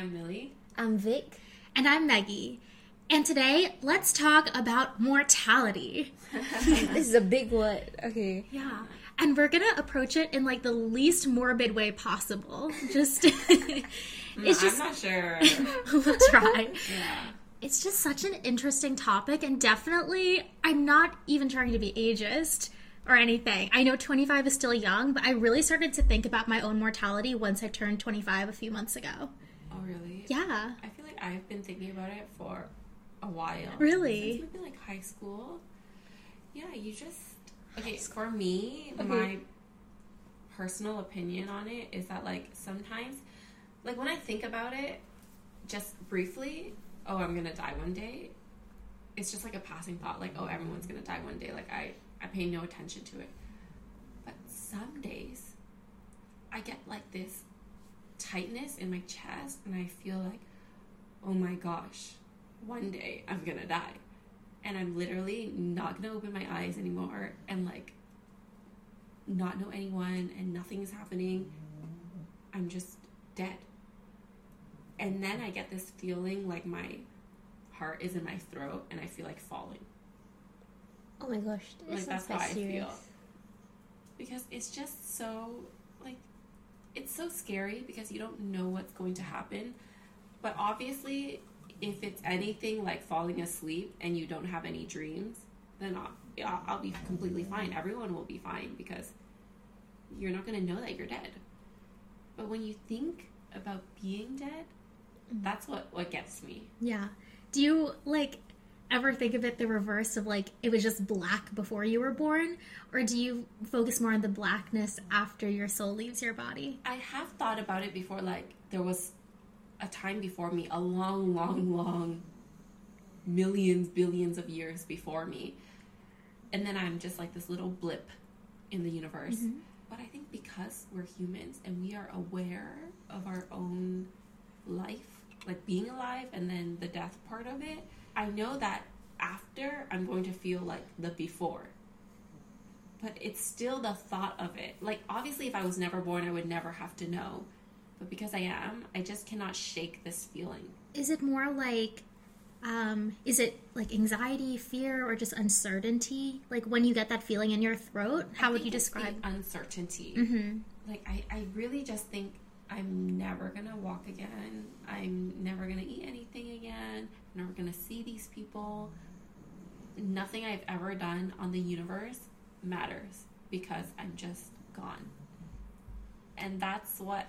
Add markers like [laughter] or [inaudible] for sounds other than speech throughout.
I'm Millie. I'm Vic. And I'm Maggie. And today, let's talk about mortality. [laughs] this is a big one. Okay. Yeah. And we're going to approach it in like the least morbid way possible. Just [laughs] [laughs] it's mm, just I'm not sure. we'll try. yeah. It's just such an interesting topic and definitely I'm not even trying to be ageist or anything. I know 25 is still young, but I really started to think about my own mortality once I turned 25 a few months ago. Oh, really? Yeah. I feel like I've been thinking about it for a while. Really? Since maybe like high school. Yeah, you just okay. For me, okay. my personal opinion on it is that like sometimes, like when I think about it, just briefly, oh, I'm gonna die one day. It's just like a passing thought, like oh, everyone's gonna die one day. Like I, I pay no attention to it. But some days, I get like this tightness in my chest, and I feel like, oh my gosh, one day I'm gonna die. And I'm literally not gonna open my eyes anymore and like not know anyone and nothing is happening. I'm just dead. And then I get this feeling like my heart is in my throat and I feel like falling. Oh my gosh, like that's how I feel. Because it's just so it's so scary because you don't know what's going to happen. But obviously, if it's anything like falling asleep and you don't have any dreams, then I'll, I'll, be completely fine. Everyone will be fine because you're not going to know that you're dead. But when you think about being dead, mm-hmm. that's what what gets me. Yeah. Do you like ever think of it the reverse of like it was just black before you were born? Or do you focus more on the blackness after your soul leaves your body? I have thought about it before like there was a time before me a long long long millions billions of years before me. And then i'm just like this little blip in the universe. Mm-hmm. but i think because we're humans and we are aware of our own life like being alive and then the death part of it I know that after I'm going to feel like the before. But it's still the thought of it. Like, obviously, if I was never born, I would never have to know. But because I am, I just cannot shake this feeling. Is it more like, um, is it like anxiety, fear, or just uncertainty? Like when you get that feeling in your throat, how would you describe uncertainty? Mm-hmm. Like I, I really just think I'm never gonna walk again. I'm never gonna eat anything again. Never gonna see these people. Nothing I've ever done on the universe matters because I'm just gone. And that's what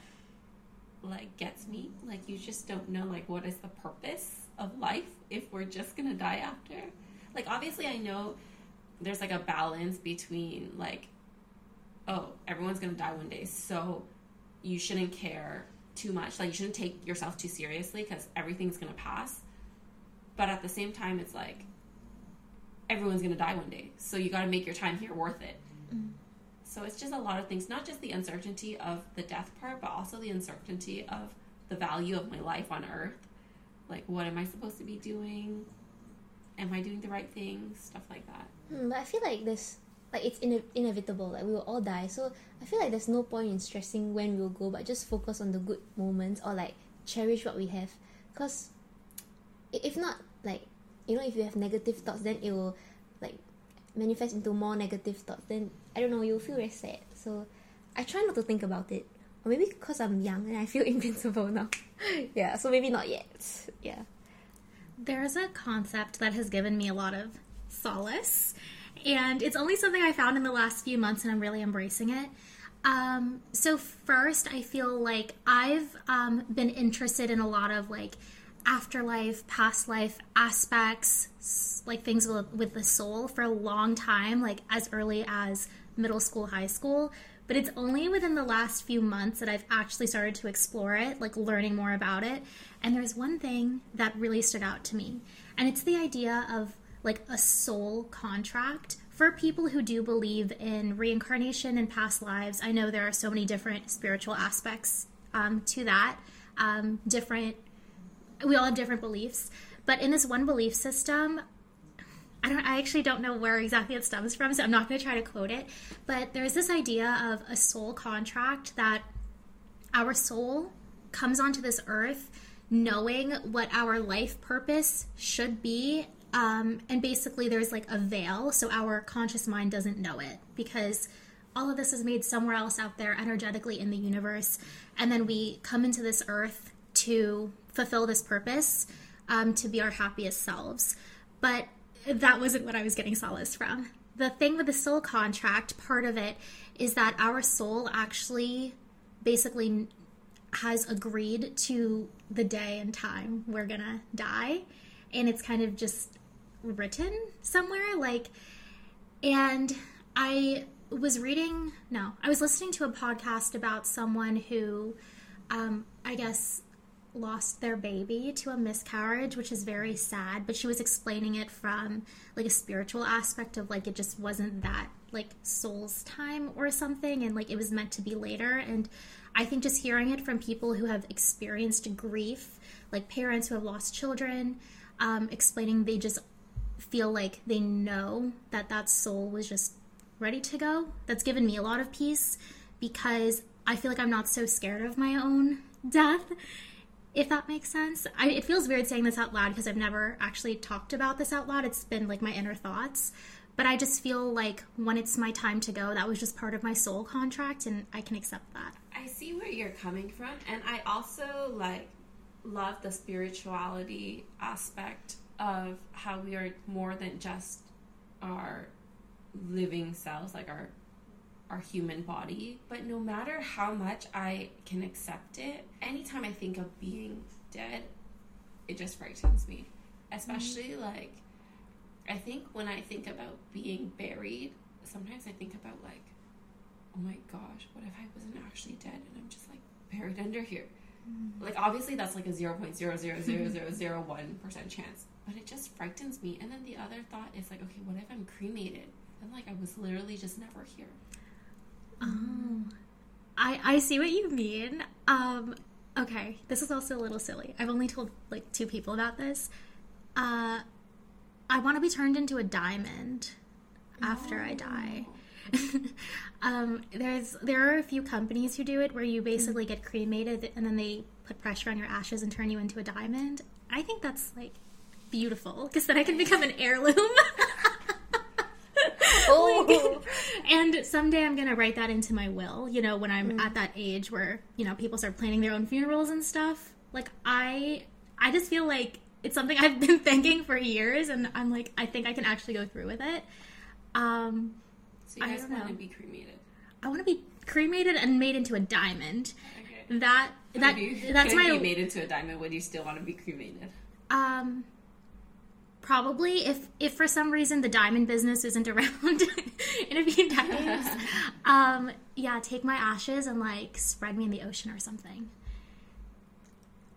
like gets me. Like you just don't know like what is the purpose of life if we're just gonna die after. Like obviously I know there's like a balance between like oh everyone's gonna die one day so you shouldn't care too much. Like you shouldn't take yourself too seriously because everything's gonna pass. But at the same time, it's like everyone's gonna die one day, so you got to make your time here worth it. Mm. So it's just a lot of things, not just the uncertainty of the death part, but also the uncertainty of the value of my life on Earth. Like, what am I supposed to be doing? Am I doing the right thing? Stuff like that. Mm, but I feel like this like it's ine- inevitable like we will all die so i feel like there's no point in stressing when we'll go but just focus on the good moments or like cherish what we have because if not like you know if you have negative thoughts then it will like manifest into more negative thoughts then i don't know you'll feel very sad. So i try not to think about it. Or maybe because i'm young and i feel [laughs] invincible now. [laughs] Yeah so maybe not yet. Yeah. There's a concept that has given me a lot of solace and it's only something I found in the last few months, and I'm really embracing it. Um, so first, I feel like I've um, been interested in a lot of like afterlife, past life aspects, like things with, with the soul for a long time, like as early as middle school, high school. But it's only within the last few months that I've actually started to explore it, like learning more about it. And there's one thing that really stood out to me, and it's the idea of like a soul contract for people who do believe in reincarnation and past lives. I know there are so many different spiritual aspects um, to that. Um, different, we all have different beliefs, but in this one belief system, I don't. I actually don't know where exactly it stems from, so I'm not going to try to quote it. But there's this idea of a soul contract that our soul comes onto this earth knowing what our life purpose should be. Um, and basically, there's like a veil, so our conscious mind doesn't know it because all of this is made somewhere else out there energetically in the universe. And then we come into this earth to fulfill this purpose, um, to be our happiest selves. But that wasn't what I was getting solace from. The thing with the soul contract, part of it is that our soul actually basically has agreed to the day and time we're gonna die. And it's kind of just written somewhere. Like, and I was reading, no, I was listening to a podcast about someone who, um, I guess, lost their baby to a miscarriage, which is very sad. But she was explaining it from like a spiritual aspect of like it just wasn't that like soul's time or something, and like it was meant to be later. And I think just hearing it from people who have experienced grief, like parents who have lost children, um, explaining they just feel like they know that that soul was just ready to go. That's given me a lot of peace because I feel like I'm not so scared of my own [laughs] death if that makes sense. I, it feels weird saying this out loud because I've never actually talked about this out loud. It's been like my inner thoughts. But I just feel like when it's my time to go, that was just part of my soul contract and I can accept that. I see where you're coming from. And I also like love the spirituality aspect of how we are more than just our living selves, like our our human body. But no matter how much I can accept it, anytime I think of being dead, it just frightens me. Especially mm-hmm. like, I think when I think about being buried, sometimes I think about like, oh my gosh, what if I wasn't actually dead and I'm just like buried under here? Mm-hmm. Like, obviously, that's like a 0.00001% [laughs] chance, but it just frightens me. And then the other thought is like, okay, what if I'm cremated? And like, I was literally just never here. Oh, I I see what you mean. Um, okay, this is also a little silly. I've only told like two people about this. Uh, I want to be turned into a diamond after I die. [laughs] um, there's there are a few companies who do it where you basically get cremated and then they put pressure on your ashes and turn you into a diamond. I think that's like beautiful because then I can become an heirloom. [laughs] [laughs] oh. and someday I'm gonna write that into my will. You know, when I'm mm. at that age where you know people start planning their own funerals and stuff. Like I, I just feel like it's something [laughs] I've been thinking for years, and I'm like, I think I can actually go through with it. Um, so you guys want to be cremated? I want to be cremated and made into a diamond. Okay. That that you, that's [laughs] my. Be made into a diamond. Would you still want to be cremated? Um, probably if if for some reason the diamond business isn't [laughs] around [laughs] in a few decades [laughs] um yeah take my ashes and like spread me in the ocean or something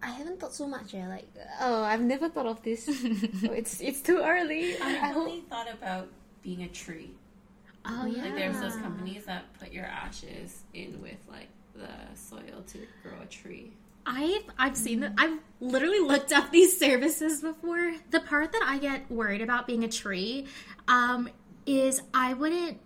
I haven't thought so much yeah. Like, oh, I've never thought of this. oh, it's it's too early. I, I only thought about being a tree. Oh yeah. Like there's those companies that put your ashes in with like the soil to grow a tree. I've I've seen that. I've literally looked up these services before. The part that I get worried about being a tree um, is I wouldn't.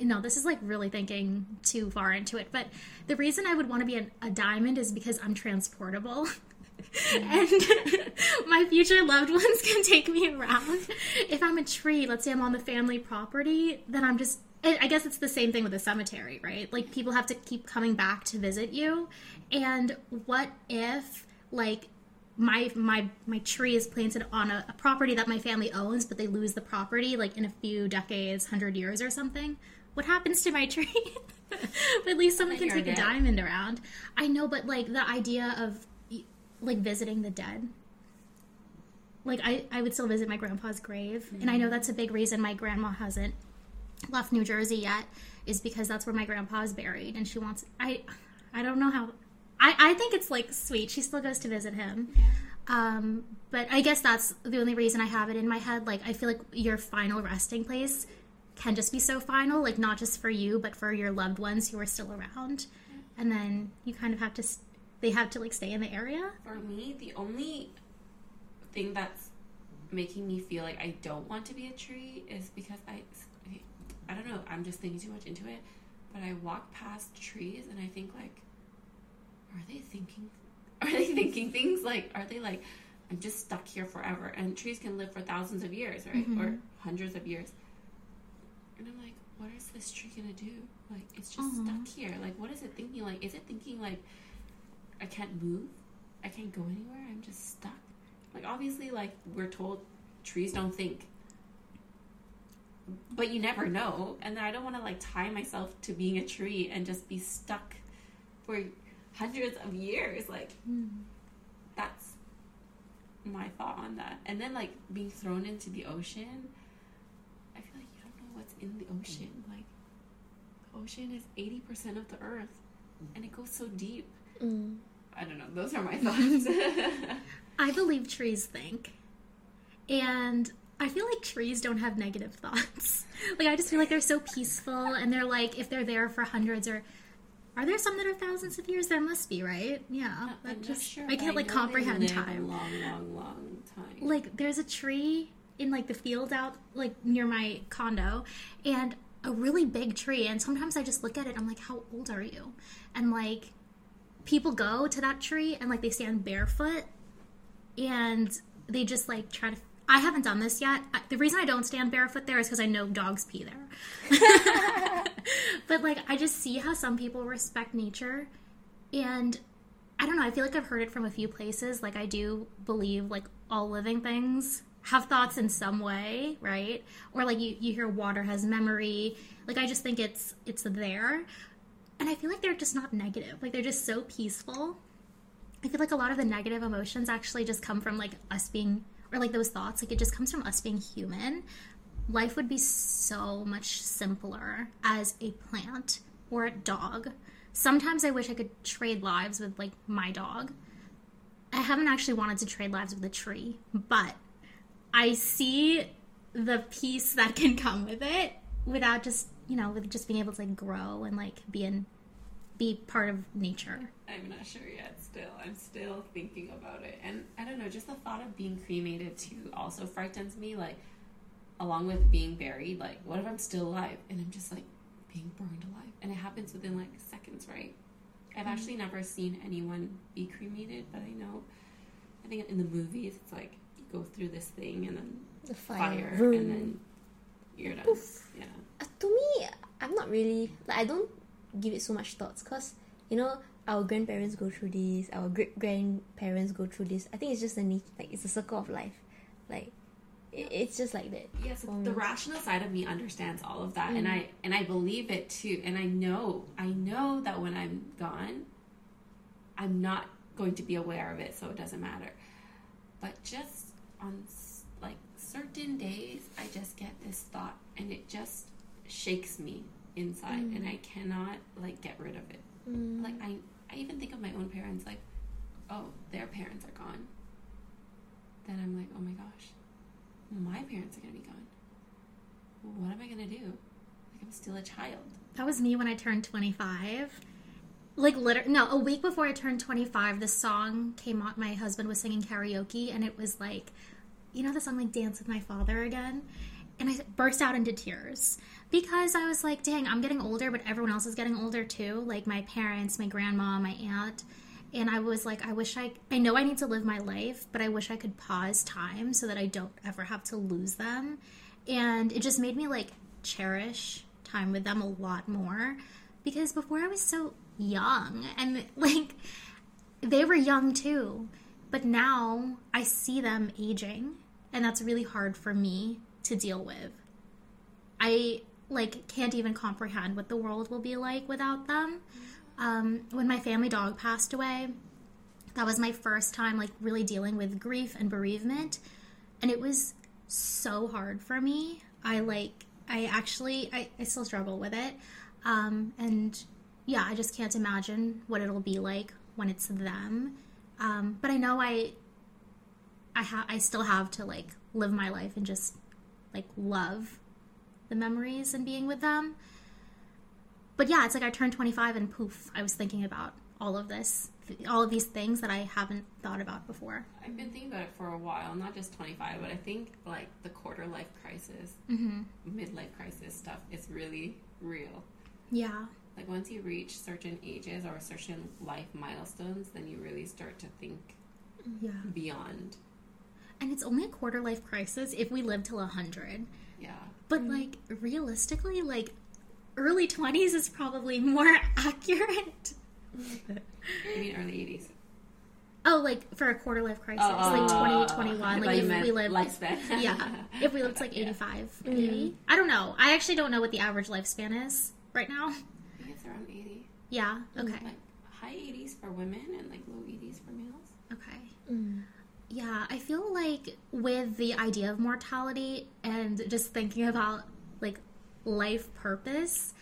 No, this is like really thinking too far into it. But the reason I would want to be a, a diamond is because I'm transportable. [laughs] and [laughs] my future loved ones can take me around. If I'm a tree, let's say I'm on the family property, then I'm just I guess it's the same thing with a cemetery, right? Like people have to keep coming back to visit you. And what if like my my my tree is planted on a, a property that my family owns, but they lose the property like in a few decades, hundred years or something? What happens to my [laughs] tree? but at least someone can take a diamond around. I know, but like the idea of like visiting the dead like I, I would still visit my grandpa's grave mm-hmm. and i know mm-hmm. that's a big reason my grandma hasn't left New Jersey yet is because that's where my grandpa is buried, and she wants. I, I don't know how. I I think it's like sweet. She still goes to visit him. Yeah. Um, but I guess that's the only reason I have it in my head. Like I feel like your final resting place can just be so final, like not just for you, but for your loved ones who are still around. And then you kind of have to. They have to like stay in the area. For me, the only thing that's making me feel like I don't want to be a tree is because I I don't know, I'm just thinking too much into it. But I walk past trees and I think like, are they thinking [laughs] are they thinking things like, are they like, I'm just stuck here forever? And trees can live for thousands of years, right? Or mm-hmm. hundreds of years. And I'm like, what is this tree gonna do? Like, it's just Aw. stuck here. Like, what is it thinking? Like, is it thinking like, I can't move? I can't go anywhere? I'm just stuck? Like, obviously, like, we're told trees don't think. But you never know. And then I don't want to, like, tie myself to being a tree and just be stuck for hundreds of years. Like, that's my thought on that. And then, like, being thrown into the ocean, I feel like you don't know what's in the ocean. Like, the ocean is 80% of the earth, and it goes so deep. Mm. I don't know. Those are my [laughs] thoughts. [laughs] I believe trees think. And I feel like trees don't have negative thoughts. [laughs] Like I just feel like they're so peaceful and they're like if they're there for hundreds or are there some that are thousands of years? There must be, right? Yeah. Not just sure, I can't like know they comprehend time. Long, long, long time. like there's a tree in like the field out like near my condo and a really big tree and sometimes i just look at it i'm like how old are you and like people go to that tree and like they stand barefoot and they just like try to i haven't done this yet I, the reason i don't stand barefoot there is because i know dogs pee there [laughs] but like i just see how some people respect nature and I don't know. I feel like I've heard it from a few places. Like I do believe like all living things have thoughts in some way, right? Or like you you hear water has memory. Like I just think it's it's there. And I feel like they're just not negative. Like they're just so peaceful. I feel like a lot of the negative emotions actually just come from like us being or like those thoughts, like it just comes from us being human. Life would be so much simpler as a plant or a dog. Sometimes I wish I could trade lives with like my dog. I haven't actually wanted to trade lives with a tree, but I see the peace that can come with it without just, you know, with just being able to like grow and like be in be part of nature. I'm not sure yet. Still, I'm still thinking about it, and I don't know. Just the thought of being cremated too also frightens me. Like, along with being buried, like, what if I'm still alive and I'm just like being burned alive, and it happens within like seconds, right? I've actually never seen anyone be cremated, but I know. I think in the movies, it's like you go through this thing and then The fire. fire, and then you're done. Yeah. Uh, to me, I'm not really like I don't give it so much thoughts because you know our grandparents go through this, our great grandparents go through this. I think it's just a like it's a circle of life, like it, it's just like that. Yes, for the rational side of me understands all of that, Mm. and I and I believe it too. And I know, I know that when I'm gone, I'm not going to be aware of it, so it doesn't matter. But just on like certain days, I just get this thought, and it just shakes me inside, and I cannot like get rid of it. Mm. Like I, I even think of my own parents, like, oh, their parents are gone. Then I'm like, oh my gosh, my parents are gonna be gone. What am I gonna do? Like I'm still a child. That was me when I turned 25. Like literally, no, a week before I turned 25, the song came on. My husband was singing karaoke, and it was like, you know, the song like "Dance with My Father" again, and I burst out into tears because I was like, dang, I'm getting older, but everyone else is getting older too. Like my parents, my grandma, my aunt, and I was like, I wish I, I know I need to live my life, but I wish I could pause time so that I don't ever have to lose them, and it just made me like cherish time with them a lot more because before I was so young and [laughs] like they were young too but now I see them aging and that's really hard for me to deal with I like can't even comprehend what the world will be like without them. Um, when my family dog passed away that was my first time like really dealing with grief and bereavement. And it was so hard for me. I like i actually i, I still struggle with it. Um, and yeah i just can't imagine what it'll be like when it's them. Um, but i know i i have i still have to like live my life and just like love the memories and being with them but yeah it's like i turned 25 and poof i was thinking about all of this all of these things that i haven't thought about before I've been thinking about it for a while, not just 25, but I think like the quarter life crisis, mm-hmm. midlife crisis stuff is really real. yeah Like once you reach certain ages or certain life milestones, then you really start to think Yeah. beyond. And it's only a quarter life crisis if we live till 100. Yeah. But mm-hmm. like realistically, like early 20s is probably more [laughs] accurate. I mean early eighties. Oh, like for a quarter life crisis, Oh, like oh, 20, 21. Like if we live, lifespan. [laughs] yeah, if we lived like Yeah. 85, mm-hmm. maybe. I don't know. I actually don't know what the average lifespan is right now. I think it's around eighty. Yeah. Mm, okay. Like high eighties for women and like low eighties for males. Okay. Mm. Yeah, I feel like with the idea of mortality and just thinking about like life purpose,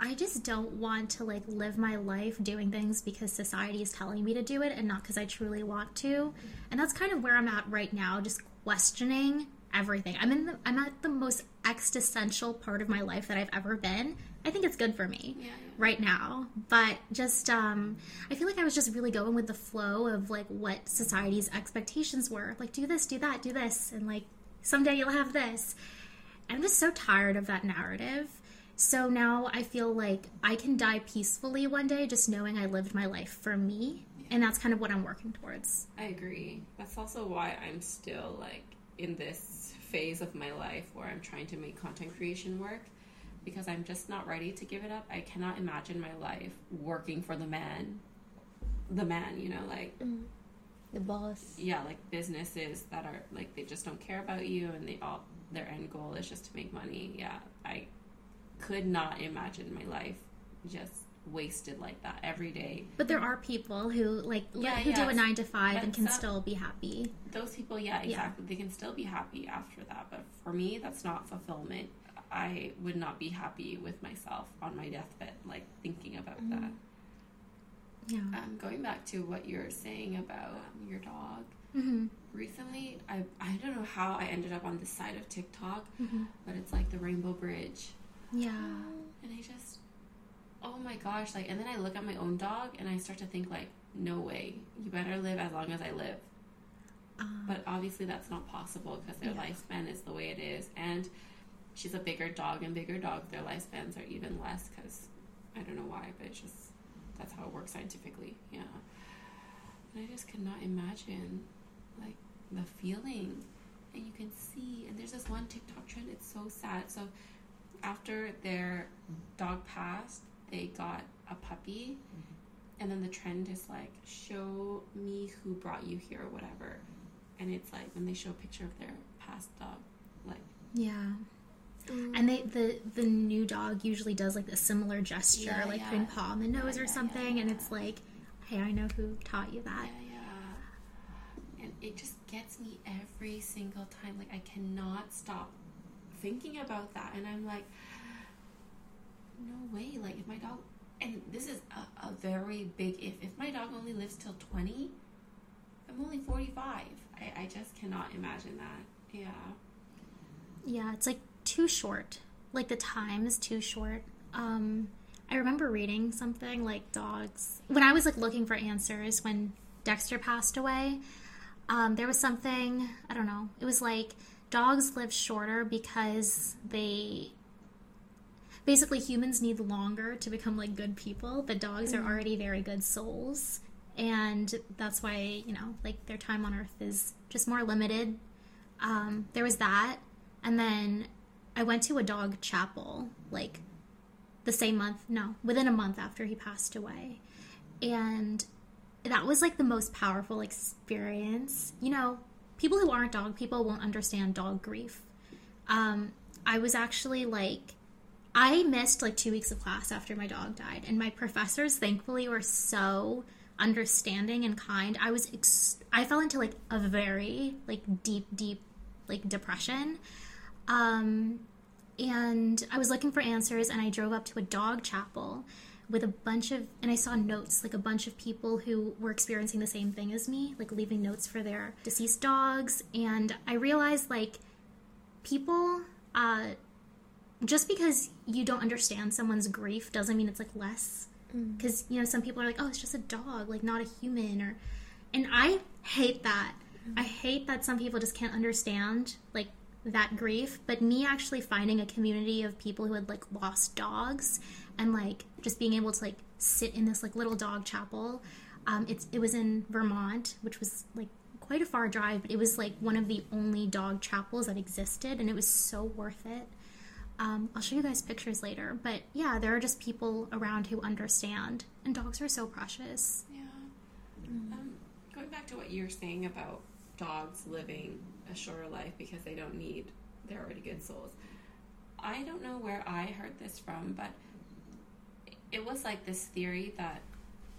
I just don't want to like live my life doing things because society is telling me to do it and not because I truly want to. And that's kind of where I'm at right now, just questioning everything. I'm in the I'm at the most existential part of my life that I've ever been. I think it's good for me Yeah, yeah. right now. But just um i feel like i was just really going with the flow of like what society's expectations were. Like do this do that do this and like someday you'll have this. I'm just so tired of that narrative. So now i feel like i can die peacefully one day just knowing i lived my life for me and that's kind of what i'm working towards. I agree. That's also why I'm still like in this phase of my life where I'm trying to make content creation work because I'm just not ready to give it up. I cannot imagine my life working for the man. The man, you know, like mm. The boss. yeah, like businesses that are like they just don't care about you and they all their end goal is just to make money. Yeah, I could not imagine my life just wasted like that every day. but there are people who like Yeah, who do a nine to five and can some- still be happy those people yeah exactly they can still be happy after that but for me that's not fulfillment i would not be happy with myself on my deathbed like thinking about that. Yeah. Um, going back to what you're saying about um, your dog. Mm-hmm. recently I, I don't know how i ended up on this side of tiktok Mm-hmm. but it's like the rainbow bridge. Yeah. And i just oh my gosh like and then i look at my own dog and i start to think like no way. You better live as long as i live. Um, But obviously, that's not possible because their Yeah. lifespan is the way it is. And she's a bigger dog, and bigger dogs, their lifespans are even less because I don't know why, but it's just that's how it works scientifically. Yeah. And I just cannot imagine like the feeling. And you can see, and there's this one TikTok trend, it's so sad. So after their dog passed, they got a puppy. Mm-hmm. And then the trend is like, show me who brought you here or whatever mm-hmm. and it's like when they show a picture of their past dog, like yeah And they mm. the the new dog usually does like a similar gesture, Yeah, like yeah. putting paw on the nose Yeah, or something, and it's like, hey, I know who taught you that. yeah, yeah. And it just gets me every single time. Like I cannot stop thinking about that, and I'm like, no way. Like if my dog, and this is a, a very big if. If my dog only lives till twenty, I'm only forty five. I, I just cannot imagine that. Yeah. Yeah, it's like too short. Like the time is too short. Um, I remember reading something like dogs when I was like looking for answers when Dexter passed away. Um, there was something I don't know. It was like dogs live shorter because they basically humans need longer to become like good people, The dogs are already very good souls. And that's why, you know, like their time on earth is just more limited. Um, there was that. And then I went to a dog chapel like the same month, no, within a month after he passed away. And that was like the most powerful experience. You know, people who aren't dog people won't understand dog grief. Um, I was actually like, I missed like two weeks of class after my dog died, and my professors thankfully were so understanding and kind. I was, ex- I fell into like a very like deep, deep like depression. Um, and I was looking for answers, and I drove up to a dog chapel with a bunch of, and I saw notes, like a bunch of people who were experiencing the same thing as me, like leaving notes for their deceased dogs. And I realized, like, people, uh, just because you don't understand someone's grief doesn't mean it's like less. Because, you know, some people are like, oh, it's just a dog, like not a human. Or, and I hate that. I hate that some people just can't understand, like, that grief. But me actually finding a community of people who had, like, lost dogs and like just being able to like sit in this like little dog chapel. Um, it's it was in Vermont, which was like quite a far drive, but it was like one of the only dog chapels that existed, and it was so worth it. Um, I'll show you guys pictures later, but yeah, there are just people around who understand, and dogs are so precious. Yeah. Um, going back to what you're saying about dogs living a shorter life because they don't need, they're already good souls. I don't know where I heard this from, but it was like this theory that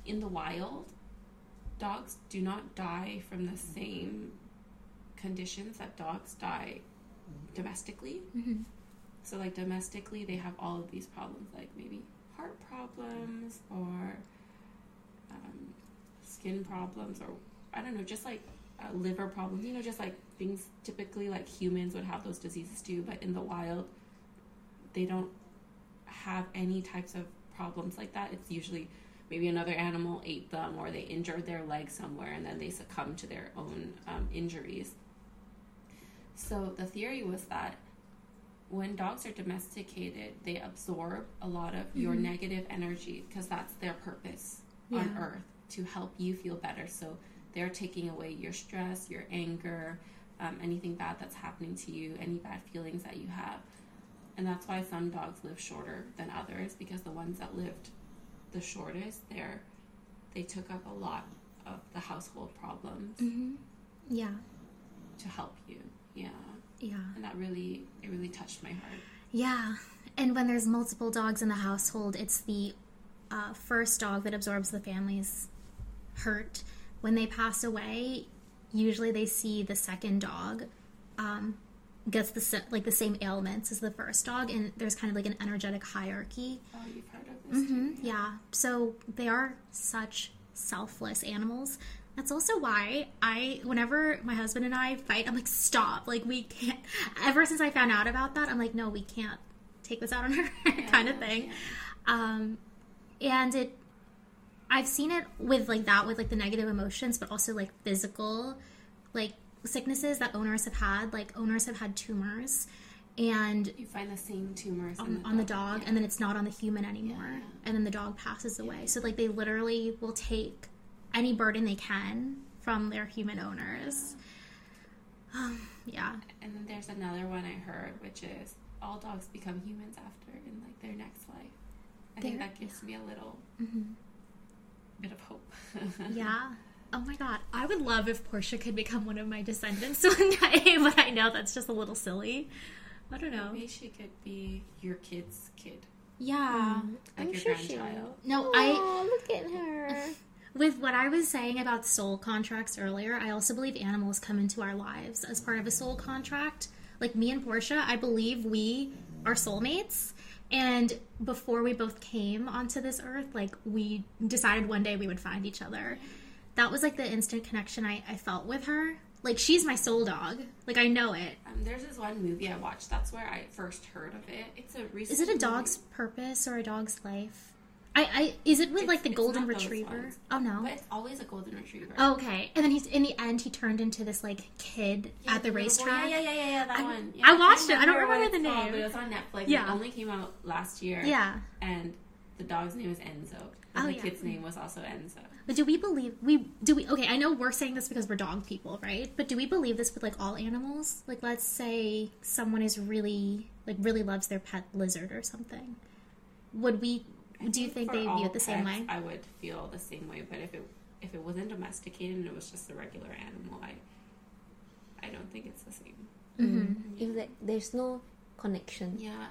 in the wild, dogs do not die from the same conditions that dogs die domestically. Mm-hmm. So, like domestically, they have all of these problems, like maybe heart problems or um, skin problems, or I don't know, just like uh, liver problems. You know, just like things typically like humans would have those diseases too, but in the wild, they don't have any types of problems like that. It's usually maybe another animal ate them or they injured their leg somewhere and then they succumb to their own um, injuries. So the theory was that when dogs are domesticated, they absorb a lot of your Mhm. negative energy because that's their purpose on earth to help you feel better. So they're taking away your stress, your anger, um, anything bad that's happening to you, any bad feelings that you have. And that's why some dogs live shorter than others because the ones that lived the shortest, they're they took up a lot of the household problems Mm-hmm. Yeah, to help you. Yeah. yeah. And that really it really touched my heart. Yeah, and when there's multiple dogs in the household, it's the uh, first dog that absorbs the family's hurt. When they pass away, usually they see the second dog um, gets the like the same ailments as the first dog, and there's kind of like an energetic hierarchy. Oh, you've heard of this hmm too? Yeah, so they are such selfless animals. That's also why I, whenever my husband and I fight, I'm like, stop. Like, we can't. Ever since I found out about that, I'm like, no, we can't take this out on her, [laughs] kind of thing. yeah. Um, and it, I've seen it with like that, with like the negative emotions, but also like physical, like sicknesses that owners have had. Like, owners have had tumors. And You find the same tumors on, in on the dog yeah. and then it's not on the human anymore Yeah. and then the dog passes away so like they literally will take any burden they can from their human owners um, [sighs] yeah And then there's another one I heard, which is all dogs become humans after in like their next life. I think that gives me a little Mhm. Bit of hope. [laughs] yeah oh my god i would love if portia could become one of my descendants [laughs] one day but i know that's just a little silly i don't know Maybe she could be your kid's kid, yeah mm, like I'm your sure she grandchild. no i Oh, look at her. [laughs] With what I was saying about soul contracts earlier, I also believe animals come into our lives as part of a soul contract. Like me and Portia, I believe we are soulmates. And before we both came onto this earth, like we decided one day we would find each other. That was like the instant connection I, I felt with her. Like she's my soul dog. Like I know it. Um, there's this one movie I watched. That's where I first heard of it. It's a recent. Is it a movie. dog's purpose or a dog's life? I, I is it with It's- like the golden retriever? Oh no. But it's always a golden retriever. Okay, and then he's in the end he turned into this like kid Yeah, at the boy. racetrack. Yeah, yeah, yeah, yeah, that I- one. I Yeah, watched it. I don't remember the called, name. but it was on Netflix. Yeah. It only came out last year. Yeah. And the dog's name is Enzo. And Oh, the yeah. kid's name was also Enzo. But do we believe we do we okay, I know we're saying this because we're dog people, right? But do we believe this with like all animals? Like let's say someone is really like really loves their pet lizard or something. Would we I do you think for they view it the same way? I would feel the same way, but if it if it wasn't domesticated and it was just a regular animal, I I don't think it's the same. Mhm. If like there's no connection. Yeah.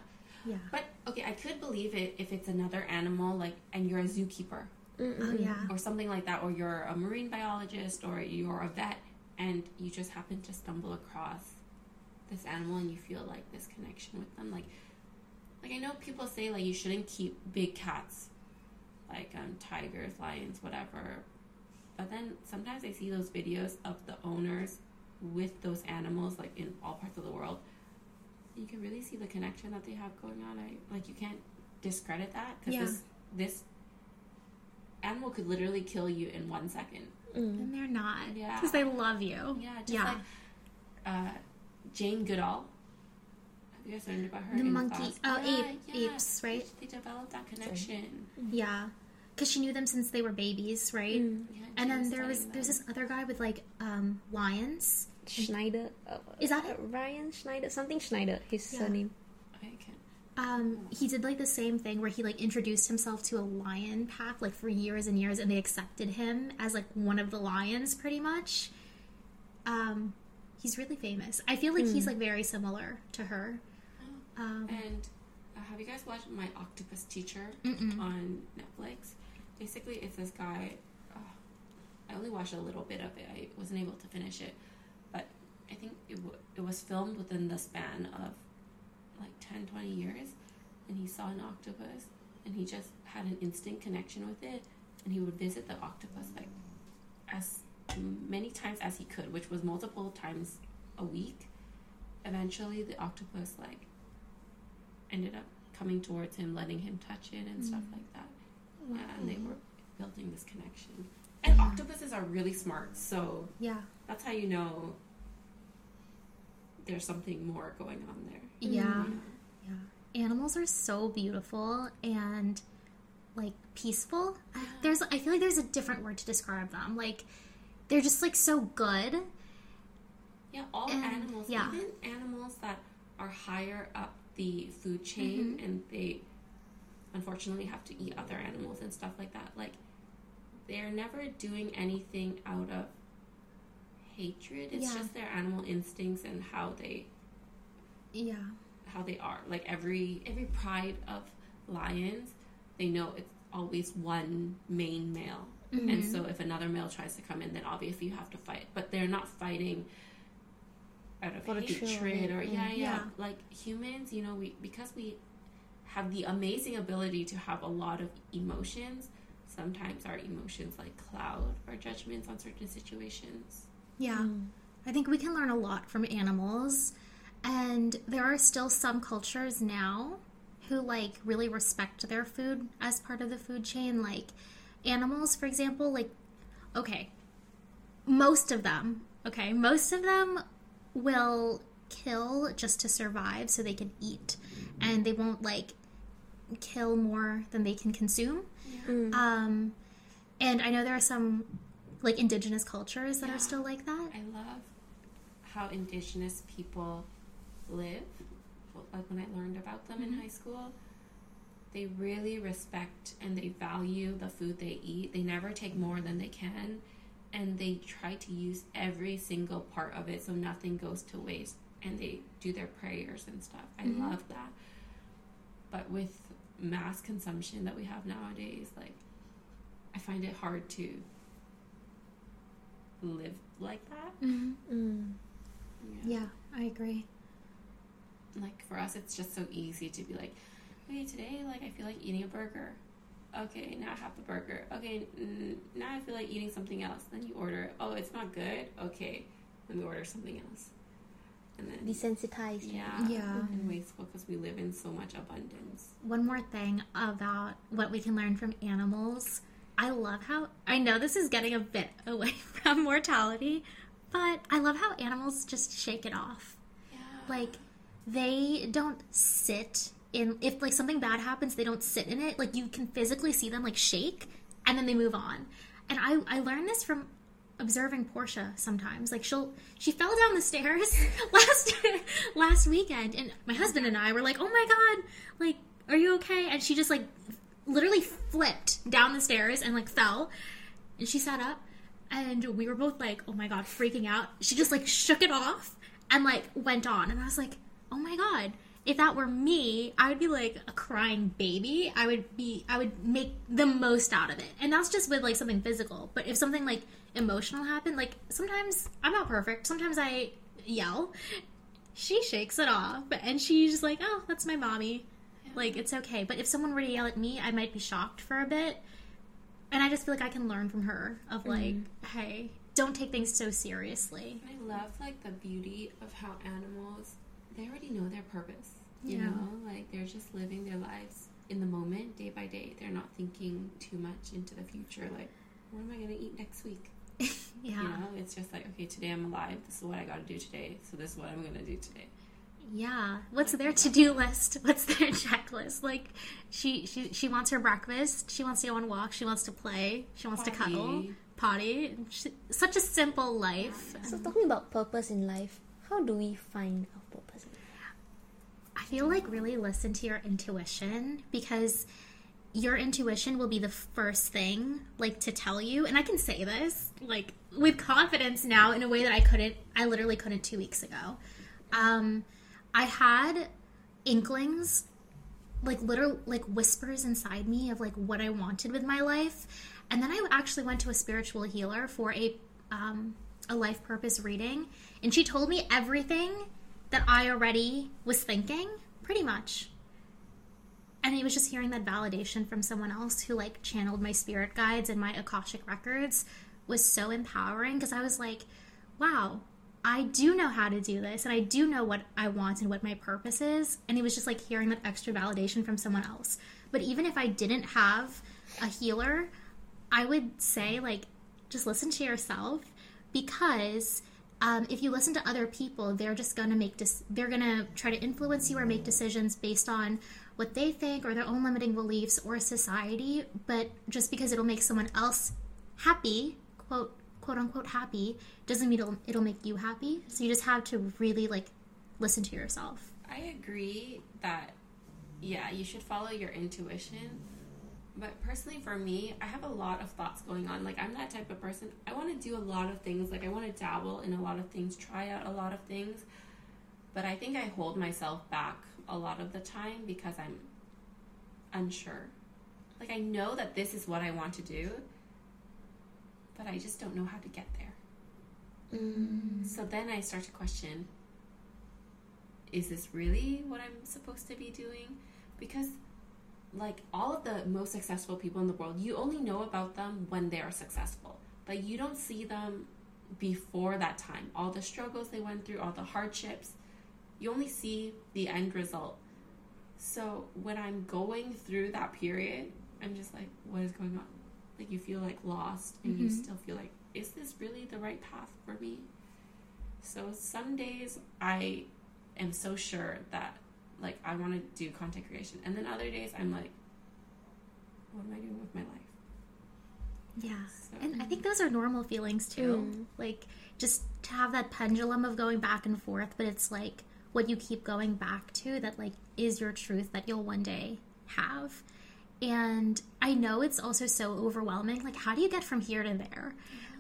Yeah. But okay, I could believe it if it's another animal, like, and you're a zookeeper Oh yeah. or something like that, or you're a marine biologist or you're a vet, and you just happen to stumble across this animal and you feel like this connection with them. Like, like I know people say like you shouldn't keep big cats, like um, tigers, lions, whatever. But then sometimes I see those videos of the owners with those animals, like in all parts of the world. You can really see the connection that they have going on. I like you can't discredit that because Yeah. this this animal could literally kill you in one second. Mm. And they're not. Yeah. Because they love you. Yeah, just Yeah. like uh, Jane Goodall. You guys learned about her The in monkey- class? oh, Yeah, ape- yeah. apes, right? They developed that connection. Yeah, because she knew them since they were babies, right? Mm. Yeah, And she then there was studying there's them. this other guy with like um lions. Schneider. Uh, Is that uh, it? Ryan Schneider? Something Schneider. His Yeah. surname. I can't. Um, he did like the same thing where he like introduced himself to a lion pack like for years and years, and they accepted him as like one of the lions, pretty much. Um, he's really famous. I feel like he's like very similar to her. Um, And uh, have you guys watched My Octopus Teacher Mm-mm. on Netflix? Basically, it's this guy. Uh, I only watched a little bit of it. I wasn't able to finish it, but I think it, w- it was filmed within the span of like 10, 20 years. And he saw an octopus, and he just had an instant connection with it. And he would visit the octopus like as many times as he could, which was multiple times a week. Eventually, the octopus like ended up coming towards him, letting him touch it and stuff mm. like that. Yeah, and they were building this connection. And octopuses are really smart, so yeah, that's how you know there's something more going on there. yeah, mm-hmm. yeah. Animals are so beautiful and like peaceful. There's I feel like there's a different word to describe them. Like they're just like so good. Yeah, all And- animals, yeah. even animals that are higher up the food chain Mm-hmm. and they unfortunately have to eat other animals and stuff like that, like they're never doing anything out of hatred. It's Yeah. just their animal instincts and how they Yeah. how they are. Like every every pride of lions, they know it's always one main male. Mm-hmm. And so if another male tries to come in, then obviously you have to fight. But they're not fighting out of For the thrill of hatred or yeah, yeah, Yeah. Like humans, you know, we because we have the amazing ability to have a lot of emotions. Sometimes our emotions like cloud our judgments on certain situations. Yeah. Mm. I think we can learn a lot from animals. And there are still some cultures now who like really respect their food as part of the food chain. Like animals, for example, like, okay, most of them, okay, most of them will kill just to survive so they can eat. And they won't like kill more than they can consume. Um, and I know there are some like indigenous cultures that Yeah. are still like that. I love how indigenous people live. Like when I learned about them in high school, they really respect and they value the food they eat. They never take more than they can, and they try to use every single part of it so nothing goes to waste. And they do their prayers and stuff. I love that. But with mass consumption that we have nowadays, like I find it hard to live like that. Mm. Yeah, I agree. like for us it's just so easy to be like okay today like i feel like eating a burger okay now i have the burger okay now i feel like eating something else then you order oh it's not good okay let me order something else and then Desensitized. yeah Yeah. and wasteful because we live in so much abundance One more thing about what we can learn from animals. I love how I know this is getting a bit away [laughs] from mortality, but I love how animals just shake it off. yeah Like they don't sit in if like something bad happens, they don't sit in it. Like you can physically see them like shake and then they move on. And I I learned this from observing Portia sometimes. Like she'll she fell down the stairs [laughs] last [laughs] last weekend and my husband and I were like, "Oh my god, like are you okay?" And she just like literally flipped down the stairs and like fell. And she sat up and we were both like, "Oh my god, freaking out." She just like shook it off and like went on. And I was like, "Oh my god, if that were me, I would be like a crying baby. I would be I would make the most out of it. And that's just with like something physical. But if something like emotional happened, like sometimes I'm not perfect. Sometimes I yell. She shakes it off and she's just like, "Oh, that's my mommy." Like it's okay. But if someone were to yell at me, I might be shocked for a bit. And I just feel like I can learn from her of mm-hmm. like, hey, don't take things so seriously. I love like the beauty of how animals they already know their purpose. You Yeah. know, like they're just living their lives in the moment, day by day. They're not thinking too much into the future. Like, what am I gonna eat next week? [laughs] Yeah. You know, it's just like, okay, today I'm alive. This is what I got to do today. So this is what I'm gonna do today. Yeah. What's their to-do list? [laughs] What's their checklist? Like she she she wants her breakfast, she wants to go on walk, she wants to play, she wants to cuddle, Potty. potty. She, such a simple life. So talking about purpose in life, how do we find our purpose? I feel like really listen to your intuition because your intuition will be the first thing like to tell you and I can say this like with confidence now in a way that I couldn't I literally couldn't 2 weeks ago. Um I had inklings like literal like whispers inside me of like what I wanted with my life. And then I actually went to a spiritual healer for a um a life purpose reading and she told me everything that I already was thinking, pretty much. And it was just hearing that validation from someone else who like channeled my spirit guides and my Akashic records was so empowering because I was like, wow, I do know how to do this and I do know what I want and what my purpose is. And it was just like hearing that extra validation from someone else. But even if I didn't have a healer, I would say like just listen to yourself because um, if you listen to other people, they're just gonna make dis- they're gonna try to influence you or make decisions based on what they think or their own limiting beliefs or society. But just because it'll make someone else happy, quote quote unquote happy, doesn't mean it'll it'll make you happy. So you just have to really like listen to yourself. I agree that yeah, you should follow your intuition. But personally for me, I have a lot of thoughts going on. Like I'm that type of person. I want to do a lot of things. Like I want to dabble in a lot of things, try out a lot of things. But I think I hold myself back a lot of the time because I'm unsure. Like I know that this is what I want to do, but I just don't know how to get there. Mm. So then I start to question is this really what I'm supposed to be doing? Because, like, all of the most successful people in the world, you only know about them when they are successful. But you don't see them before that time. All the struggles they went through, all the hardships, you only see the end result. So when I'm going through that period, I'm just like, what is going on? Like, you feel like lost, and you mm-hmm. still feel like, is this really the right path for me? So some days I am so sure that like I want to do content creation, and then other days I'm like, what am I doing with my life? Yeah. So And I think those are normal feelings too. Mm. Like just to have that pendulum of going back and forth, but it's like what you keep going back to that like is your truth that you'll one day have. And I know it's also so overwhelming. Like how do you get from here to there?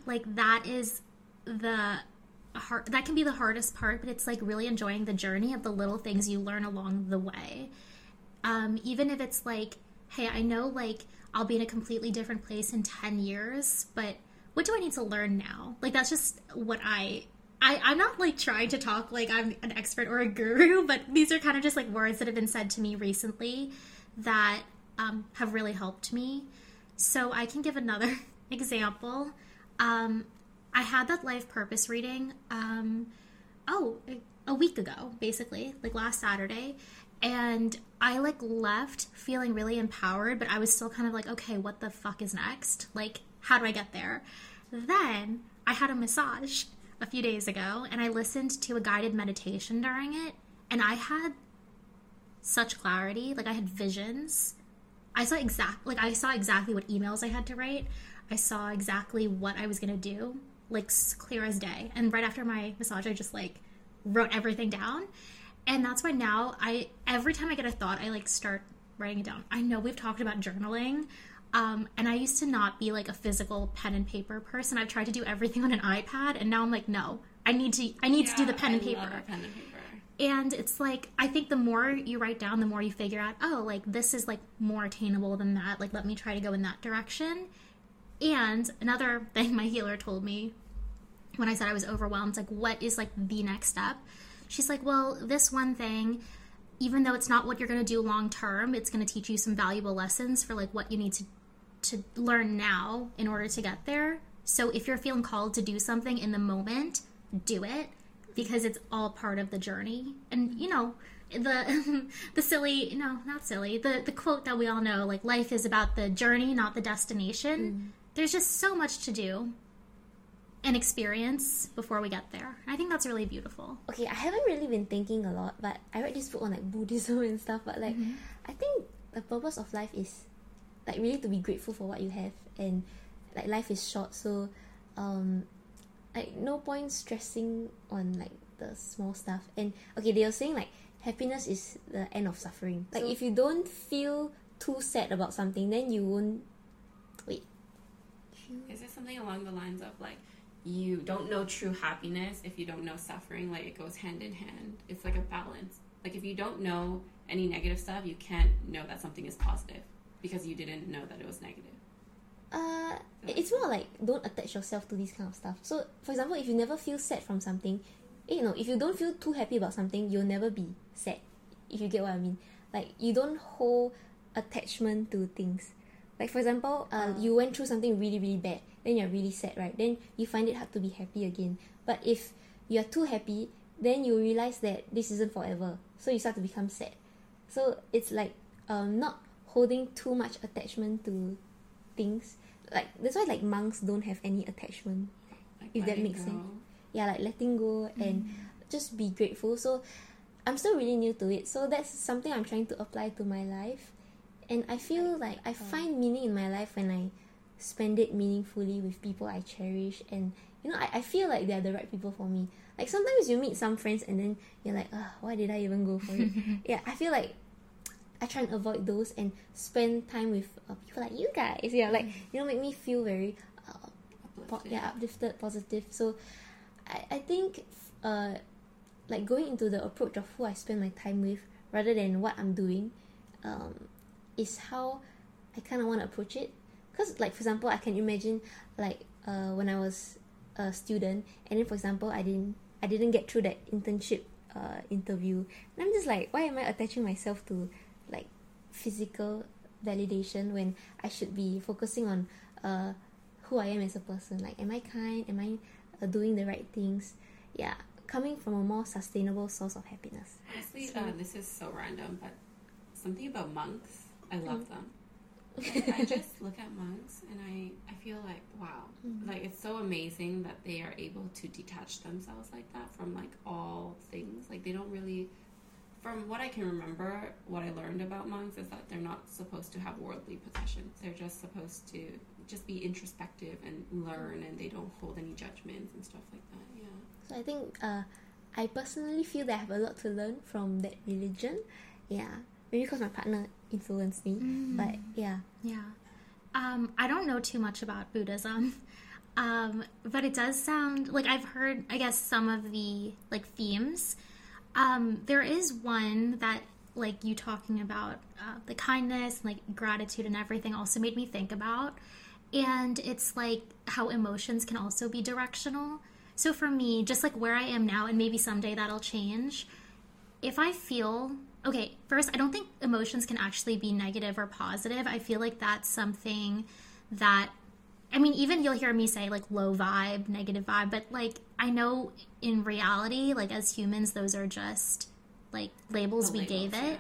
Like that is the hard that can be the hardest part, but it's like really enjoying the journey of the little things you learn along the way um, even if it's like, hey, I know like I'll be in a completely different place in 10 years, but what do I need to learn now? Like, that's just what I. I, I'm not like trying to talk like I'm an expert or a guru, but these are kind of just like words that have been said to me recently that um, have really helped me. So I can give another [laughs] example. Um, I had that life purpose reading. Um, oh, a- week ago, basically, like last Saturday. And I like left feeling really empowered, but I was still kind of like, okay, what the fuck is next? Like, how do I get there? Then I had a massage a few days ago and I listened to a guided meditation during it. And I had such clarity. Like, I had visions. I saw exact, like, I saw exactly what emails I had to write. I saw exactly what I was gonna do, like, clear as day. And right after my massage, I just like wrote everything down. And that's why now i every time i get a thought i like start writing it down. I know we've talked about journaling um, and i used to not be like a physical pen and paper person. I've tried to do everything on an ipad and now i'm like no. I need to i need to do the pen and love paper. a pen and paper. and it's like i think the more you write down the more you figure out oh like this is like more attainable than that. Like let me try to go in that direction and another thing my healer told me when I said I was overwhelmed, like, what is like the next step? She's like, well, this one thing, even though it's not what you're going to do long term, it's going to teach you some valuable lessons for like what you need to to learn now in order to get there. So if you're feeling called to do something in the moment, do it because it's all part of the journey. And you know, the [laughs] the silly, no, not silly. The the quote that we all know, like life is about the journey, not the destination. Mm. There's just so much to do and experience before we get there. I think that's really beautiful. okay, I haven't really been thinking a lot, but I read this book on like Buddhism and stuff. But like, I think the purpose of life is like really to be grateful for what you have, and like life is short, so um, like no point stressing on like the small stuff. And okay, they were saying like happiness is the end of suffering. Like So- if you don't feel too sad about something, then you won't. Wait, Is it something along the lines of like you don't know true happiness if you don't know suffering? Like it goes hand in hand. It's like a balance. Like if you don't know any negative stuff, you can't know that something is positive because you didn't know that it was negative. Uh, it's more like don't attach yourself to this kind of stuff. So, for example, if you never feel sad from something, eh, you know, if you don't feel too happy about something, you'll never be sad. If you get what I mean, like you don't hold attachment to things. Like for example, uh, you went through something really really bad, then you're really sad, right? Then you find it hard to be happy again. But if you're too happy, then you realize that this isn't forever, so you start to become sad. So it's like um, not holding too much attachment to things. Like that's why like monks don't have any attachment. Like If that makes go. sense. Yeah, like letting go and just be grateful. So I'm still really new to it. So that's something I'm trying to apply to my life. And I feel like I find meaning in my life when I spend it meaningfully with people I cherish and you know, I, I feel like they're the right people for me. Like sometimes you meet some friends and then you're like, ah, why did I even go for it? [laughs] yeah, I feel like I try and avoid those and spend time with uh, people like you guys. Yeah, like you know, make me feel very uh, po- yeah uplifted, positive. So I I think uh like going into the approach of who I spend my time with rather than what I'm doing, um, is how I kind of want to approach it. Cause like for example, I can imagine like uh when I was a student and then for example I didn't I didn't get through that internship uh interview. And I'm just like why am I attaching myself to like physical validation when I should be focusing on uh who I am as a person? Like am I kind? Am I uh, doing the right things? Yeah coming from a more sustainable source of happiness. Honestly, So- uh, this is so random, but something about monks, I Mm. love them. Like, I [laughs] just look at monks and I, I feel like wow, Mm. like it's so amazing that they are able to detach themselves like that from like all things. Like they don't really, from what I can remember, what I learned about monks is that they're not supposed to have worldly possessions. They're just supposed to just be introspective and learn, and they don't hold any judgments and stuff like that. Yeah. so I think uh I personally feel that I have a lot to learn from that religion yeah maybe because my partner influenced me but yeah Yeah. Um, I don't know too much about Buddhism. [laughs] Um, but it does sound like I've heard, I guess, some of the like themes. Um, there is one that like you talking about uh, the kindness, and like gratitude and everything also made me think about. And it's like how emotions can also be directional. So for me, just like where I am now, and maybe someday that'll change, if I feel okay, first, I don't think emotions can actually be negative or positive. I feel like that's something that, I mean, even you'll hear me say like low vibe, negative vibe, but like I know in reality, like as humans, those are just like labels The we gave it.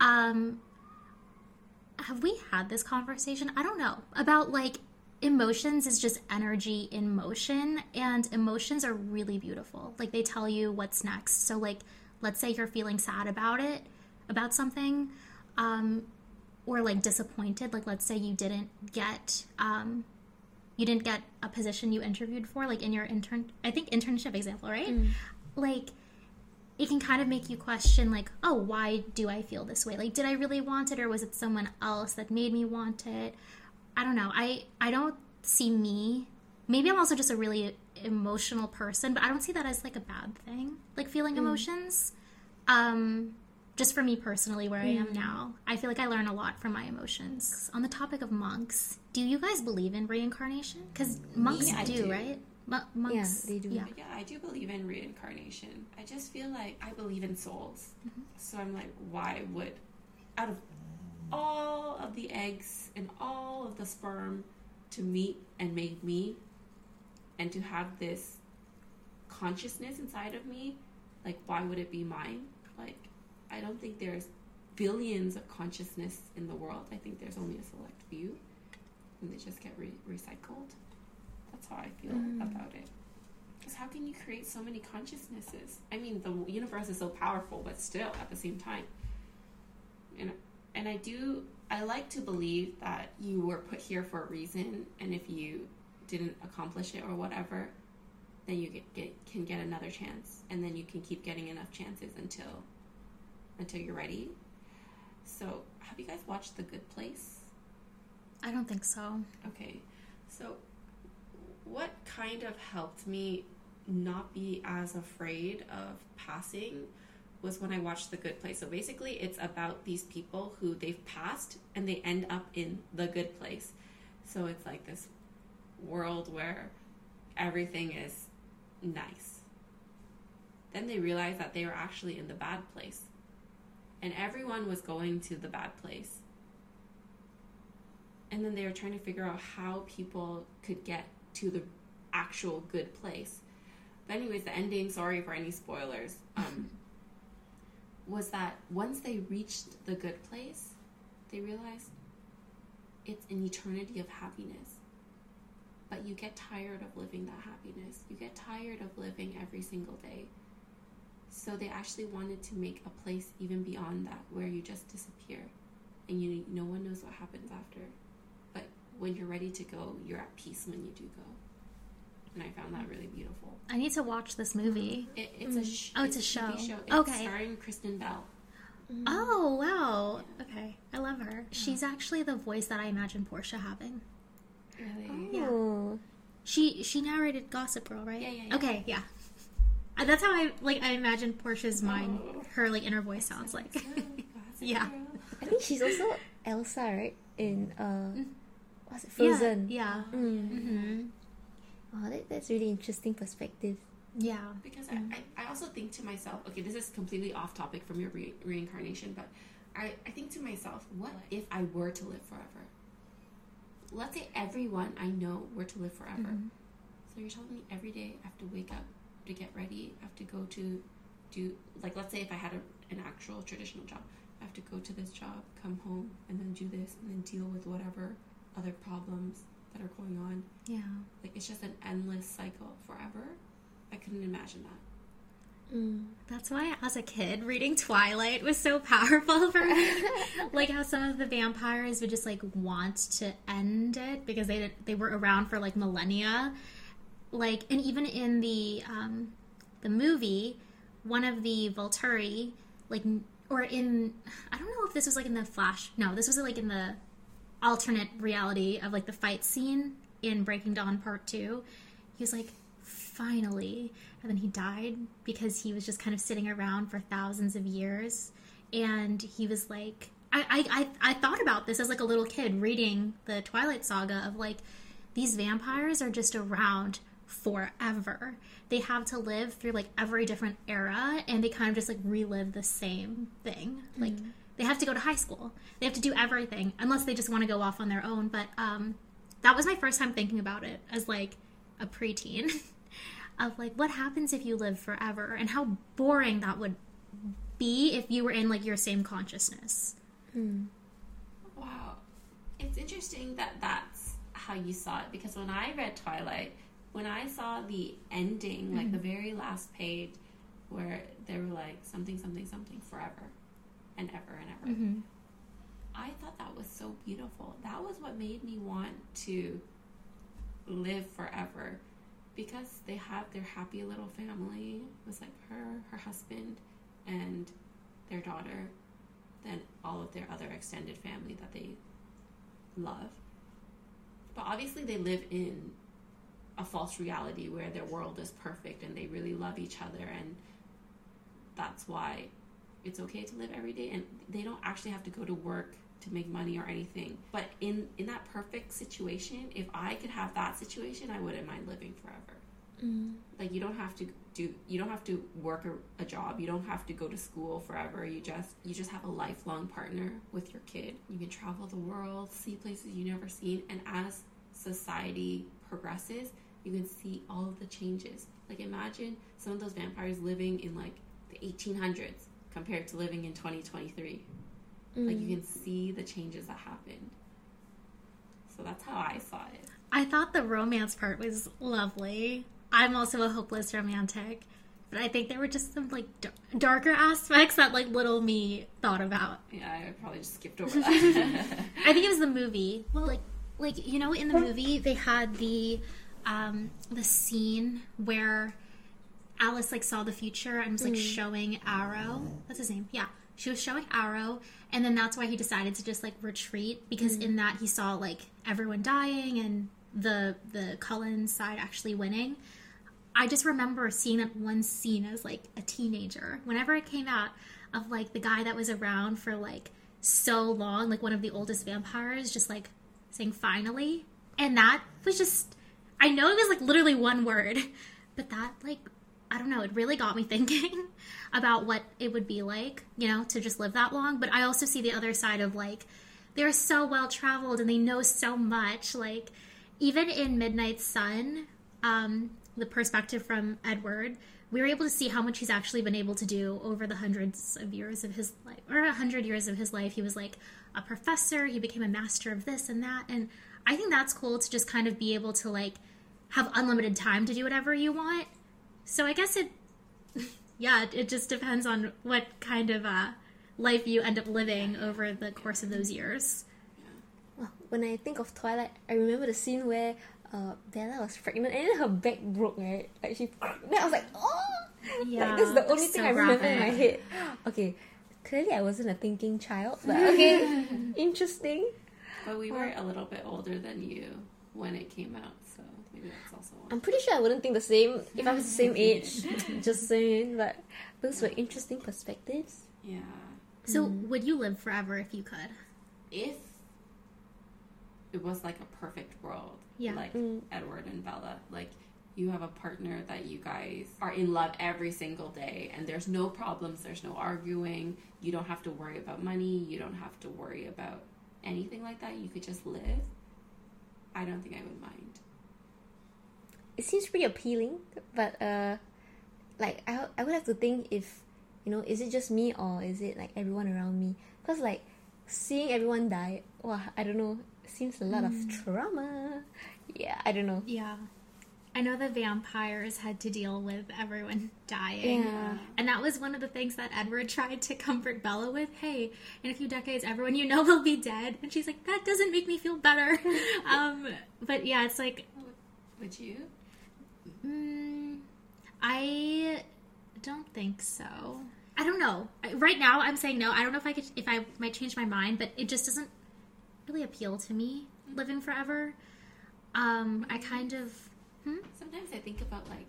yeah. Um, have we had this conversation? I don't know about like emotions is just energy in motion, and emotions are really beautiful. Like they tell you what's next. So like, let's say you're feeling sad about it, about something, um, or like disappointed. Like let's say you didn't get um, you didn't get a position you interviewed for, like in your intern. I think internship example, right? Like it can kind of make you question like oh why do i feel this way like did i really want it or was it someone else that made me want it i don't know i i don't see me maybe i'm also just a really emotional person but i don't see that as like a bad thing like feeling hmm. emotions um just for me personally where i am hmm. now i feel like i learn a lot from my emotions on the topic of monks do you guys believe in reincarnation because monks I do, do. right Mo- monks they do. yeah yeah, I do believe in reincarnation. I just feel like I believe in souls. Mm-hmm. So I'm like, why would, out of all of the eggs and all of the sperm to meet and make me and to have this consciousness inside of me, like, why would it be mine? Like, I don't think there's billions of consciousness in the world. I think there's only a select few and they just get re- recycled. That's how I feel Mm. about it. Because how can you create so many consciousnesses? I mean, the universe is so powerful, but still, at the same time, and and I do. I like to believe that you were put here for a reason, and if you didn't accomplish it or whatever, then you get, get can get another chance, and then you can keep getting enough chances until until you're ready. So, have you guys watched The Good Place? I don't think so. Okay, so what kind of helped me not be as afraid of passing was when I watched The Good Place. So basically, it's about these people who they've passed and they end up in the good place. So it's like this world where everything is nice. Then they realize that they were actually in the bad place. And everyone was going to the bad place and then they were trying to figure out how people could get to the actual good place. But anyways, the ending, sorry for any spoilers, um, [laughs] was that once they reached the good place, they realized it's an eternity of happiness. But you get tired of living that happiness. You get tired of living every single day. So they actually wanted to make a place even beyond that where you just disappear and you no one knows what happens after. But when you're ready to go, you're at peace when you do go. And I found that really beautiful. I need to watch this movie. It, it's a mm. sh- Oh, it's a TV show. It's Okay. starring Kristen Bell. Oh wow. Okay, I love her. She's actually the voice that I imagine Portia having. Really? Yeah. Oh. She she narrated Gossip Girl, right? Yeah, yeah, yeah. Okay, yeah. Uh, That's how I like. I imagine Portia's mind. Oh. Her like inner voice sounds like. [laughs] Yeah. I think she's also Elsa, right? In uh, what's it? Frozen. Yeah. Mm. Mm-hmm. Oh, that, that's really interesting perspective. Yeah. Because I, I, I also think to myself, okay, this is completely off topic from your re- reincarnation, but I, I think to myself, what if I were to live forever? Let's say everyone I know were to live forever. Mm-hmm. So you're telling me every day I have to wake up to get ready, I have to go to do, like, let's say if I had a, an actual traditional job, I have to go to this job, come home, and then do this, and then deal with whatever other problems that are going on. Yeah. Like, it's just an endless cycle forever. I couldn't imagine that. Mm. That's why, as a kid, reading Twilight was so powerful for me. [laughs] like how some of the vampires would just like want to end it because they they were around for like millennia. Like, and even in the um, the movie, one of the Volturi, like, or in I don't know if this was like in the Flash. No, this was like in the alternate reality of like the fight scene in Breaking Dawn Part Two. He was like, finally, and then he died because he was just kind of sitting around for thousands of years, and he was like, I I I, I thought about this as like a little kid reading the Twilight Saga of like these vampires are just around forever. They have to live through like every different era and they kind of just like relive the same thing. Like they have to go to high school. They have to do everything unless they just want to go off on their own. But um that was my first time thinking about it as like a preteen [laughs] of like what happens if you live forever and how boring that would be if you were in like your same consciousness. Wow. It's interesting that that's how you saw it because when I read Twilight, when I saw the ending, like the very last page where they were like something, something, something forever and ever and ever, Mm-hmm. I thought that was so beautiful. That was what made me want to live forever because they have their happy little family. It was like her, her husband, and their daughter, then all of their other extended family that they love. But obviously, they live in a false reality where their world is perfect and they really love each other, and that's why it's okay to live every day. And they don't actually have to go to work to make money or anything. But in in that perfect situation, if I could have that situation, I wouldn't mind living forever. Mm. like you don't have to do you don't have to work a, a job. You don't have to go to school forever. You just you just have a lifelong partner with your kid. You can travel the world see places you've never seen. And as society progresses you can see all of the changes. Like imagine some of those vampires living in like the 1800s compared to living in 2023 like you can see the changes that happened so that's how i saw it I thought the romance part was lovely. I'm also a hopeless romantic, but I think there were just some like dar- darker aspects that like little me thought about. Yeah, I probably just skipped over [laughs] that. I think it was the movie. Well, like like you know in the movie they had the um the scene where Alice like saw the future and was like showing Aro. That's his name. Yeah. She was showing Aro and then that's why he decided to just like retreat because mm-hmm. in that he saw like everyone dying and the the Cullen side actually winning. I just remember seeing that one scene as like a teenager. Whenever it came out of like the guy that was around for like so long, like one of the oldest vampires, just like saying finally. And that was just I know it was like literally one word, [laughs] but that like I don't know, it really got me [laughs] thinking about what it would be like, you know, to just live that long. But I also see the other side of like they're so well traveled and they know so much. Like even in Midnight Sun, um, the perspective from Edward, we were able to see how much he's actually been able to do over the hundreds of years of his life, or a hundred years of his life. He was like a professor. He became a master of this and that, and I think that's cool to just kind of be able to like have unlimited time to do whatever you want. So I guess it, [laughs] yeah, it- it just depends on what kind of uh, life you end up living over the course of those years. Well, when I think of Twilight, I remember the scene where uh, Bella was pregnant and then her back broke, right? Like she, [laughs] then I was like, oh, Yeah, like this is the only so thing I remember in my head. Okay, clearly I wasn't a thinking child, but okay, [laughs] interesting. but we were a little bit older than you when it came out, so maybe that's also. I'm pretty sure I wouldn't think the same if I was the same [laughs] age. [laughs] Just saying, but those were interesting perspectives. Yeah. So would you live forever if you could? If it was like a perfect world, Yeah. like Mm. Edward and Bella, like you have a partner that you guys are in love every single day, and there's no problems, there's no arguing, you don't have to worry about money, you don't have to worry about anything like that. You could just live. I don't think I would mind. It seems pretty appealing, but uh, like I I would have to think if you know is it just me or is it like everyone around me? Because like seeing everyone die, wow, I don't know, seems a lot of trauma. Yeah, I don't know. Yeah. I know the vampires had to deal with everyone dying. Yeah. And that was one of the things that Edward tried to comfort Bella with. Hey, in a few decades, everyone you know will be dead. And she's like, that doesn't make me feel better. [laughs] um, but yeah, it's like, Would you? Mm, I don't think so. I don't know. Right now, I'm saying no. I don't know if I could, if I might change my mind, but it just doesn't really appeal to me living forever. Um, I kind of, hmm? Sometimes I think about like,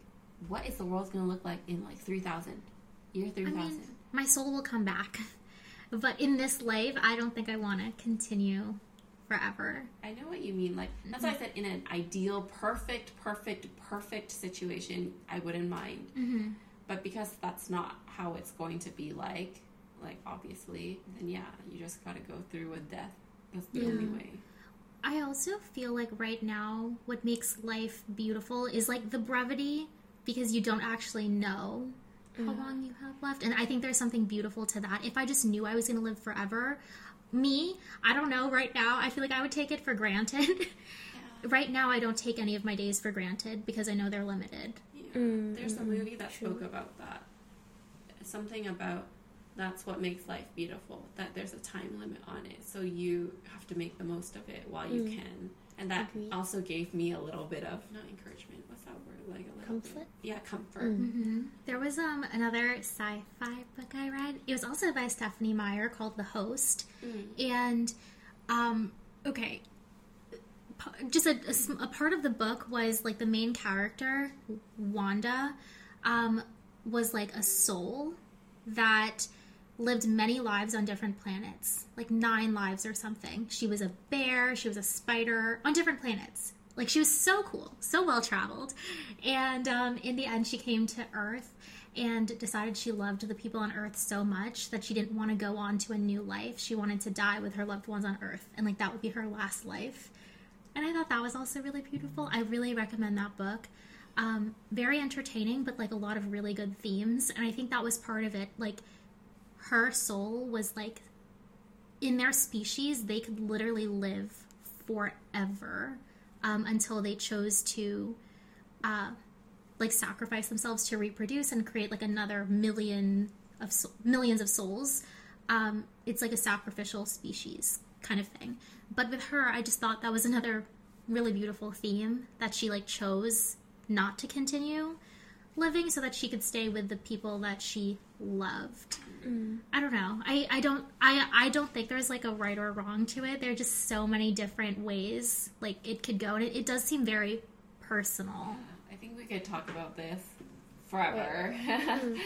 what is the world going to look like in like 3000? Year I 3000. mean, my soul will come back. [laughs] But in this life, I don't think I want to continue forever. I know what you mean. Like that's why I said in an ideal, perfect, perfect, perfect situation, I wouldn't mind. Mm-hmm. But because that's not how it's going to be like, like obviously, then yeah, you just gotta go through with death. That's the only way. I also feel like right now, what makes life beautiful is like the brevity because you don't actually know how long you have left. And I think there's something beautiful to that. If I just knew I was going to live forever, me, I don't know, right now, I feel like I would take it for granted. [laughs] right now, I don't take any of my days for granted because I know they're limited. Yeah. Mm, There's a mm, movie that true. spoke about that. Something about that's what makes life beautiful. That there's a time limit on it, so you have to make the most of it while you Mm. can. And that Agreed. also gave me a little bit of not encouragement. What's that word? Like a little Comfort? Bit, yeah, comfort. Mm. hmm There was um another sci-fi book I read. It was also by Stephenie Meyer called The Host, Mm. and um okay, just a, a a part of the book was like the main character Wanda um was like a soul that lived many lives on different planets, like nine lives or something. She was a bear, she was a spider on different planets. Like she was so cool, so well traveled. And um, in the end, she came to Earth and decided she loved the people on Earth so much that she didn't want to go on to a new life. She wanted to die with her loved ones on Earth, and like that would be her last life. And I thought that was also really beautiful. I really recommend that book. Um, very entertaining, but like a lot of really good themes. And I think that was part of it. Like her soul was like in their species, they could literally live forever. Um, until they chose to uh, like sacrifice themselves to reproduce and create like another million of so- millions of souls. Um, it's like a sacrificial species kind of thing. But with her, I just thought that was another really beautiful theme that she like chose not to continue living so that she could stay with the people that she loved. Mm. I don't know. I, I don't I I don't think there's like a right or wrong to it. There are just so many different ways like it could go and it, it does seem very personal. I think we could talk about this forever. [laughs] Mm.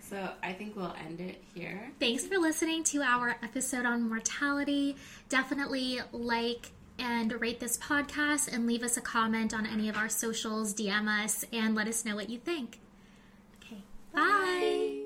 so I think we'll end it here. Thanks for listening to our episode on mortality. Definitely like and rate this podcast and leave us a comment on any of our socials, DM us, and let us know what you think. Okay, bye.